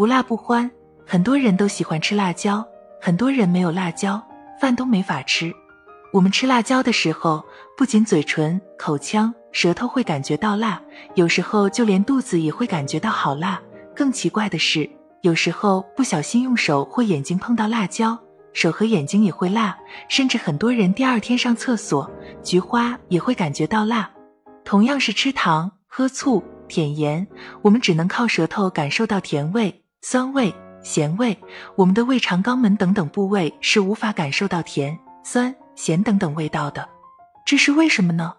无辣不欢，很多人都喜欢吃辣椒，很多人没有辣椒，饭都没法吃。我们吃辣椒的时候，不仅嘴唇、口腔、舌头会感觉到辣，有时候就连肚子也会感觉到好辣。更奇怪的是，有时候不小心用手或眼睛碰到辣椒，手和眼睛也会辣，甚至很多人第二天上厕所，菊花也会感觉到辣。同样是吃糖、喝醋、舔盐，我们只能靠舌头感受到甜味、酸味、咸味，我们的胃肠、肛门等等部位是无法感受到甜、酸。咸等等味道的，这是为什么呢？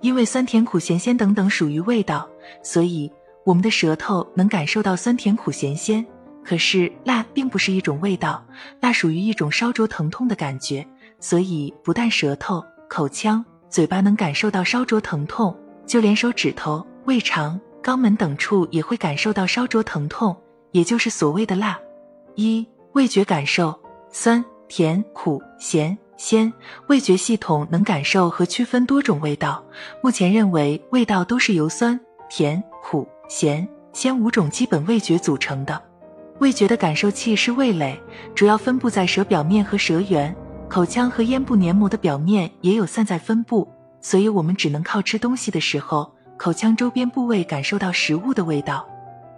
因为酸甜苦咸鲜等等属于味道，所以我们的舌头能感受到酸甜苦咸鲜。可是辣并不是一种味道，辣属于一种烧灼疼痛的感觉，所以不但舌头、口腔、嘴巴能感受到烧灼疼痛，就连手指头、胃肠、肛门等处也会感受到烧灼疼痛，也就是所谓的辣。一、味觉感受：酸、甜、苦、咸。鲜味觉系统能感受和区分多种味道。目前认为，味道都是由酸、甜、苦、咸、鲜五种基本味觉组成的。味觉的感受器是味蕾，主要分布在舌表面和舌缘，口腔和咽部黏膜的表面也有散在分布。所以，我们只能靠吃东西的时候，口腔周边部位感受到食物的味道，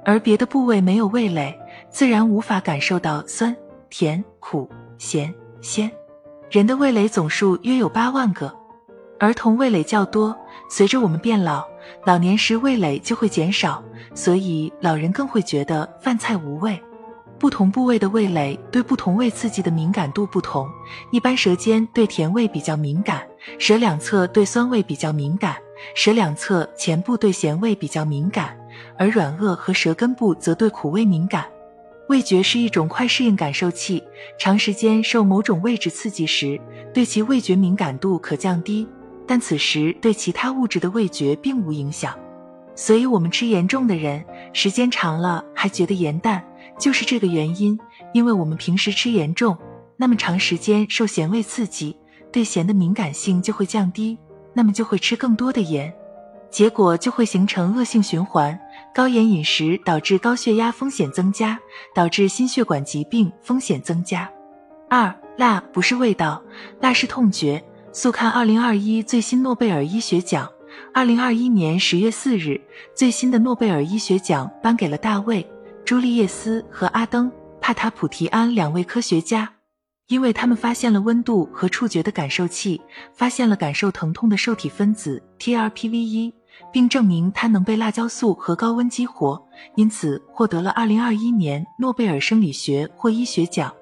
而别的部位没有味蕾，自然无法感受到酸、甜、苦、咸、鲜。人的味蕾总数约有八万个，儿童味蕾较多。随着我们变老，老年时味蕾就会减少，所以老人更会觉得饭菜无味。不同部位的味蕾对不同味刺激的敏感度不同，一般舌尖对甜味比较敏感，舌两侧对酸味比较敏感，舌两侧前部对咸味比较敏感，而软腭和舌根部则对苦味敏感。味觉是一种快适应感受器，长时间受某种位置刺激时，对其味觉敏感度可降低，但此时对其他物质的味觉并无影响。所以，我们吃盐重的人，时间长了还觉得盐淡，就是这个原因。因为我们平时吃盐重，那么长时间受咸味刺激，对咸的敏感性就会降低，那么就会吃更多的盐，结果就会形成恶性循环。高盐饮食导致高血压风险增加，导致心血管疾病风险增加。二，辣不是味道，辣是痛觉。速看二零二一最新诺贝尔医学奖。二零二一年十月四日，最新的诺贝尔医学奖颁给了大卫·朱利叶斯和阿登·帕塔普提安两位科学家，因为他们发现了温度和触觉的感受器，发现了感受疼痛的受体分子 TRPV1。并证明它能被辣椒素和高温激活，因此获得了2021年诺贝尔生理学或医学奖。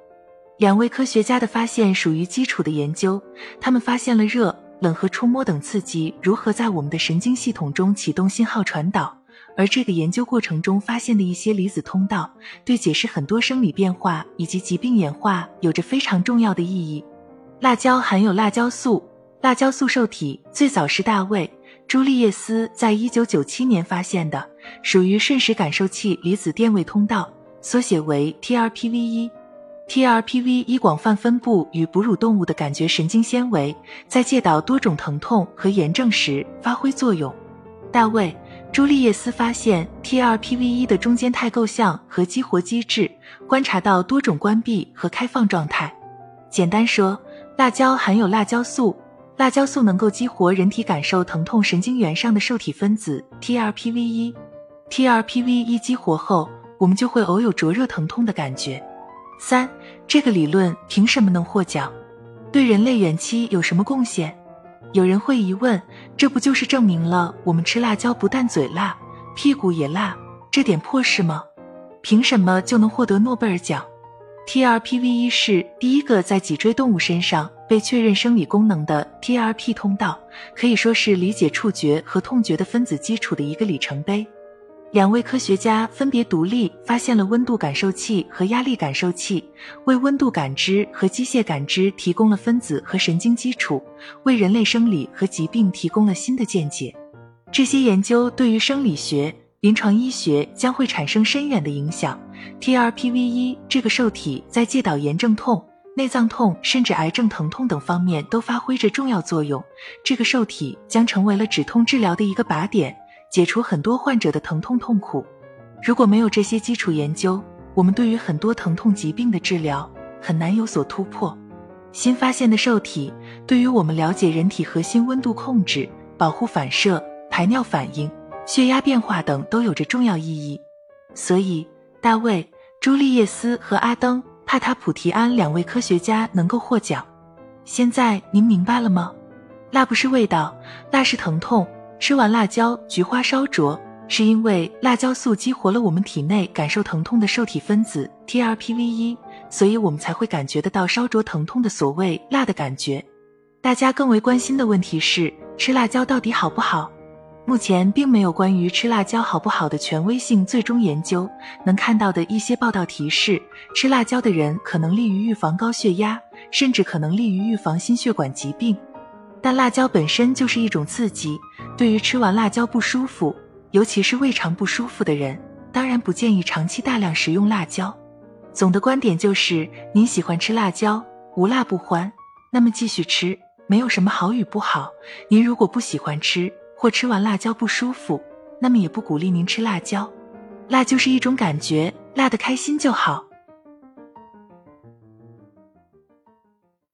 两位科学家的发现属于基础的研究，他们发现了热、冷和触摸等刺激如何在我们的神经系统中启动信号传导，而这个研究过程中发现的一些离子通道，对解释很多生理变化以及疾病演化有着非常重要的意义。辣椒含有辣椒素，辣椒素受体最早是大卫。朱利叶斯在一九九七年发现的，属于瞬时感受器离子电位通道，缩写为 TRPV1。TRPV1 广泛分布于哺乳动物的感觉神经纤维，在介导多种疼痛和炎症时发挥作用。大卫·朱利叶斯发现 TRPV1 的中间态构象和激活机制，观察到多种关闭和开放状态。简单说，辣椒含有辣椒素。辣椒素能够激活人体感受疼痛神经元上的受体分子 TRPV1，TRPV1 激活后，我们就会偶有灼热疼痛的感觉。三，这个理论凭什么能获奖？对人类远期有什么贡献？有人会疑问，这不就是证明了我们吃辣椒不但嘴辣，屁股也辣这点破事吗？凭什么就能获得诺贝尔奖？TRPV1 是第一个在脊椎动物身上。被确认生理功能的 TRP 通道可以说是理解触觉和痛觉的分子基础的一个里程碑。两位科学家分别独立发现了温度感受器和压力感受器，为温度感知和机械感知提供了分子和神经基础，为人类生理和疾病提供了新的见解。这些研究对于生理学、临床医学将会产生深远的影响。TRPV1 这个受体在介导炎症痛。内脏痛甚至癌症疼痛等方面都发挥着重要作用。这个受体将成为了止痛治疗的一个靶点，解除很多患者的疼痛痛苦。如果没有这些基础研究，我们对于很多疼痛疾病的治疗很难有所突破。新发现的受体对于我们了解人体核心温度控制、保护反射、排尿反应、血压变化等都有着重要意义。所以，大卫、朱利叶斯和阿登·帕塔普提安两位科学家能够获奖。现在您明白了吗？辣不是味道，辣是疼痛。吃完辣椒，菊花烧灼，是因为辣椒素激活了我们体内感受疼痛的受体分子 TRPV1，所以我们才会感觉得到烧灼疼痛的所谓辣的感觉。大家更为关心的问题是，吃辣椒到底好不好？目前并没有关于吃辣椒好不好的权威性最终研究。能看到的一些报道提示，吃辣椒的人可能利于预防高血压，甚至可能利于预防心血管疾病。但辣椒本身就是一种刺激，对于吃完辣椒不舒服，尤其是胃肠不舒服的人，当然不建议长期大量食用辣椒。总的观点就是，您喜欢吃辣椒，无辣不欢，那么继续吃，没有什么好与不好。您如果不喜欢吃，或吃完辣椒不舒服，那么也不鼓励您吃辣椒。辣就是一种感觉，辣的开心就好。